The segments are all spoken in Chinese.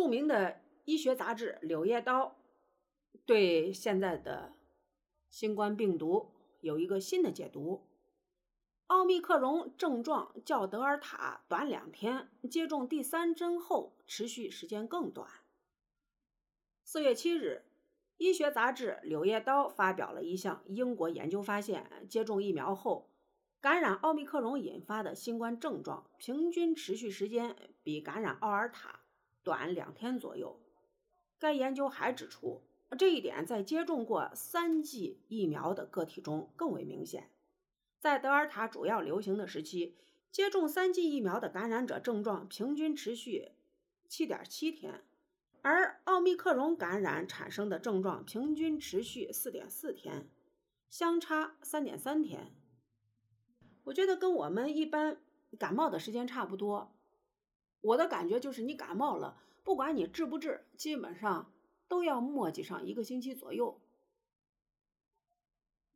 著名的医学杂志《柳叶刀》对现在的新冠病毒有一个新的解读：奥密克戎症状较德尔塔短两天，接种第三针后持续时间更短。四月七日，医学杂志《柳叶刀》发表了一项英国研究，发现接种疫苗后。感染奥密克戎引发的新冠症状平均持续时间比感染奥尔塔短两天左右。该研究还指出，这一点在接种过三剂疫苗的个体中更为明显。在德尔塔主要流行的时期，接种三剂疫苗的感染者症状平均持续七点七天，而奥密克戎感染产生的症状平均持续四点四天，相差三点三天。我觉得跟我们一般感冒的时间差不多。我的感觉就是，你感冒了，不管你治不治，基本上都要磨叽上一个星期左右。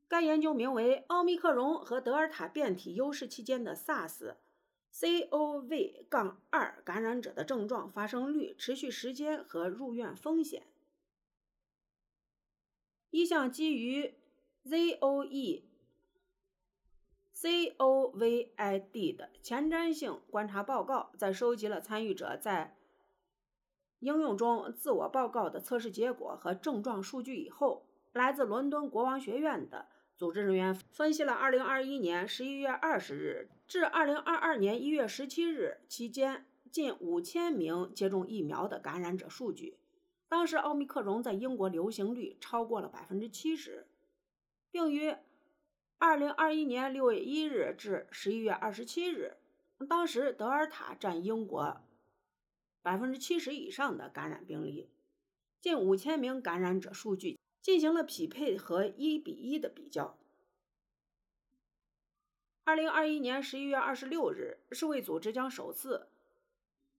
该研究名为《奥密克戎和德尔塔变体优势期间的 SARS-CoV-2 感染者的症状发生率、持续时间和入院风险》，一项基于 ZOE。COVID 的前瞻性观察报告在收集了参与者在应用中自我报告的测试结果和症状数据以后，来自伦敦国王学院的组织人员分析了2021年11月20日至2022年1月17日期间近5000名接种疫苗的感染者数据。当时奥密克戎在英国流行率超过了70%，并于。二零二一年六月一日至十一月二十七日，当时德尔塔占英国百分之七十以上的感染病例，近五千名感染者数据进行了匹配和一比一的比较。二零二一年十一月二十六日，世卫组织将首次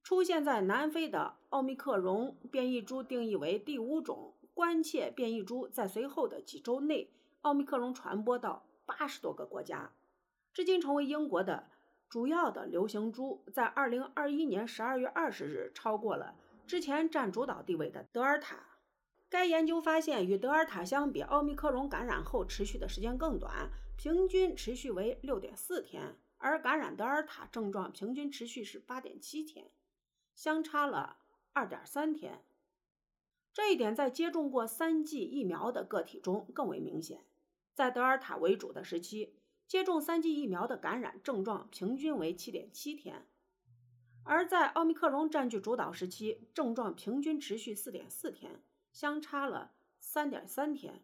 出现在南非的奥密克戎变异株定义为第五种关切变异株，在随后的几周内，奥密克戎传播到。八十多个国家，至今成为英国的主要的流行株。在二零二一年十二月二十日，超过了之前占主导地位的德尔塔。该研究发现，与德尔塔相比，奥密克戎感染后持续的时间更短，平均持续为六点四天，而感染德尔塔症状平均持续是八点七天，相差了二点三天。这一点在接种过三剂疫苗的个体中更为明显。在德尔塔为主的时期，接种三剂疫苗的感染症状平均为七点七天；而在奥密克戎占据主导时期，症状平均持续四点四天，相差了三点三天。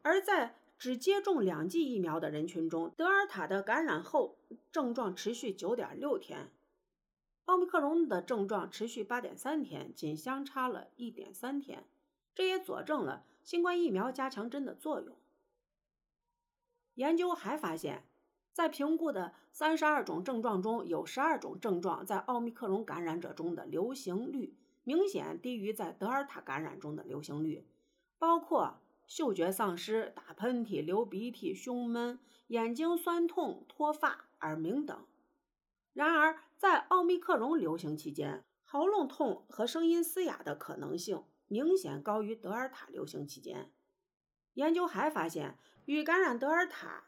而在只接种两剂疫苗的人群中，德尔塔的感染后症状持续九点六天，奥密克戎的症状持续八点三天，仅相差了一点三天。这也佐证了新冠疫苗加强针的作用。研究还发现，在评估的三十二种症状中，有十二种症状在奥密克戎感染者中的流行率明显低于在德尔塔感染中的流行率，包括嗅觉丧失、打喷嚏、流鼻涕、胸闷、眼睛酸痛、脱发、耳鸣等。然而，在奥密克戎流行期间，喉咙痛和声音嘶哑的可能性明显高于德尔塔流行期间。研究还发现，与感染德尔塔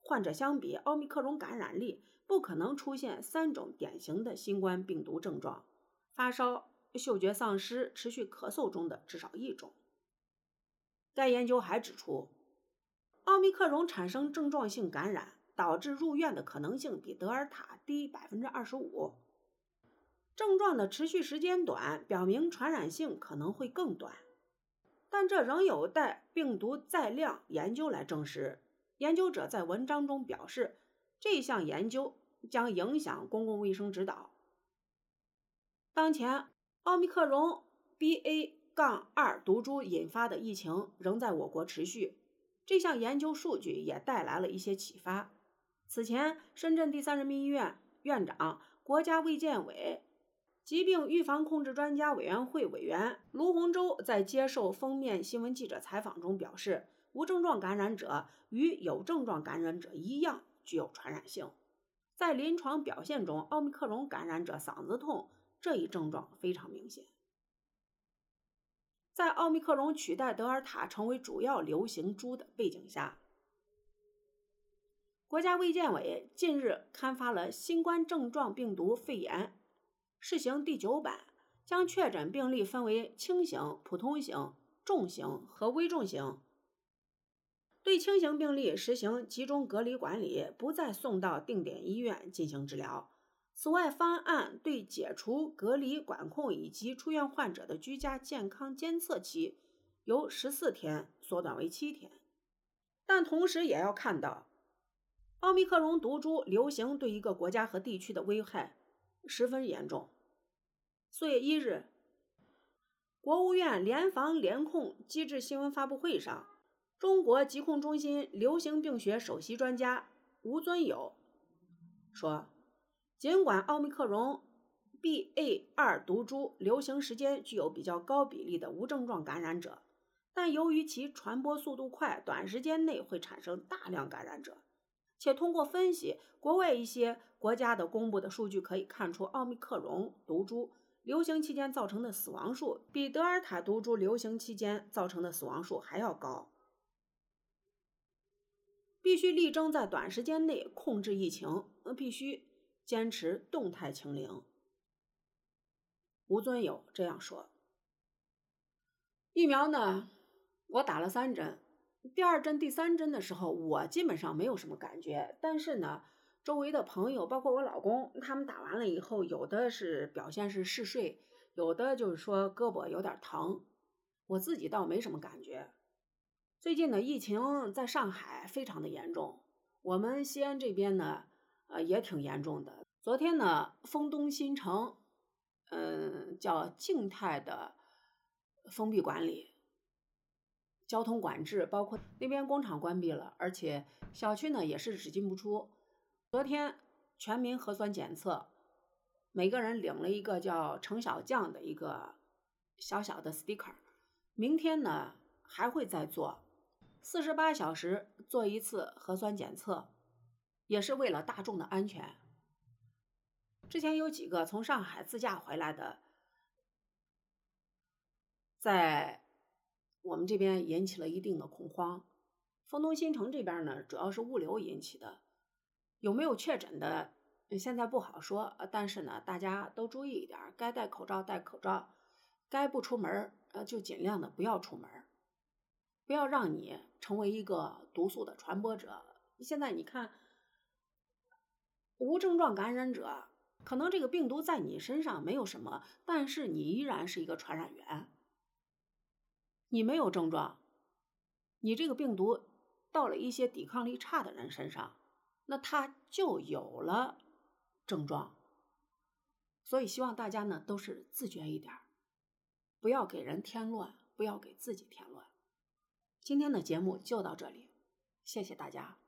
患者相比，奥密克戎感染力不可能出现三种典型的新冠病毒症状：发烧、嗅觉丧失、持续咳嗽中的至少一种。该研究还指出，奥密克戎产生症状性感染，导致入院的可能性比德尔塔低百分之二十五。症状的持续时间短，表明传染性可能会更短。但这仍有待病毒载量研究来证实。研究者在文章中表示，这项研究将影响公共卫生指导。当前，奥密克戎 BA.2 毒株引发的疫情仍在我国持续。这项研究数据也带来了一些启发。此前，深圳第三人民医院院长、国家卫健委。疾病预防控制专家委员会委员卢洪洲在接受封面新闻记者采访中表示，无症状感染者与有症状感染者一样具有传染性。在临床表现中，奥密克戎感染者嗓子痛、这一症状非常明显。在奥密克戎取代德尔塔成为主要流行株的背景下，国家卫健委近日刊发了《新冠症状病毒肺炎试行第九版》，将确诊病例分为轻型、普通型、重型和危重型。对轻型病例实行集中隔离管理，不再送到定点医院进行治疗。此外，方案对解除隔离管控以及出院患者的居家健康监测期由十四天缩短为七天。但同时也要看到，奥密克戎毒株流行对一个国家和地区的危害十分严重。四月一日，国务院联防联控机制新闻发布会上。中国疾控中心流行病学首席专家吴尊友说：“尽管奥密克戎 BA.2 毒株流行时间具有比较高比例的无症状感染者，但由于其传播速度快，短时间内会产生大量感染者。且通过分析国外一些国家的公布的数据，可以看出奥密克戎毒株流行期间造成的死亡数比德尔塔毒株流行期间造成的死亡数还要高。”必须力争在短时间内控制疫情，必须坚持动态清零。吴尊友这样说。疫苗呢，我打了三针，第二针、第三针的时候，我基本上没有什么感觉。但是呢，周围的朋友，包括我老公，他们打完了以后，有的是表现是嗜睡，有的就是说胳膊有点疼，我自己倒没什么感觉。最近的疫情在上海非常的严重，我们西安这边呢，呃也挺严重的。昨天呢，沣东新城，嗯，叫静态的封闭管理，交通管制，包括那边工厂关闭了，而且小区呢也是只进不出。昨天全民核酸检测，每个人领了一个叫程小将的一个小小的 sticker，明天呢还会再做。四十八小时做一次核酸检测，也是为了大众的安全。之前有几个从上海自驾回来的，在我们这边引起了一定的恐慌。沣东新城这边呢，主要是物流引起的，有没有确诊的，现在不好说。但是呢，大家都注意一点，该戴口罩戴口罩，该不出门呃就尽量的不要出门。不要让你成为一个毒素的传播者。现在你看，无症状感染者，可能这个病毒在你身上没有什么，但是你依然是一个传染源。你没有症状，你这个病毒到了一些抵抗力差的人身上，那他就有了症状。所以希望大家呢都是自觉一点，不要给人添乱，不要给自己添乱。今天的节目就到这里，谢谢大家。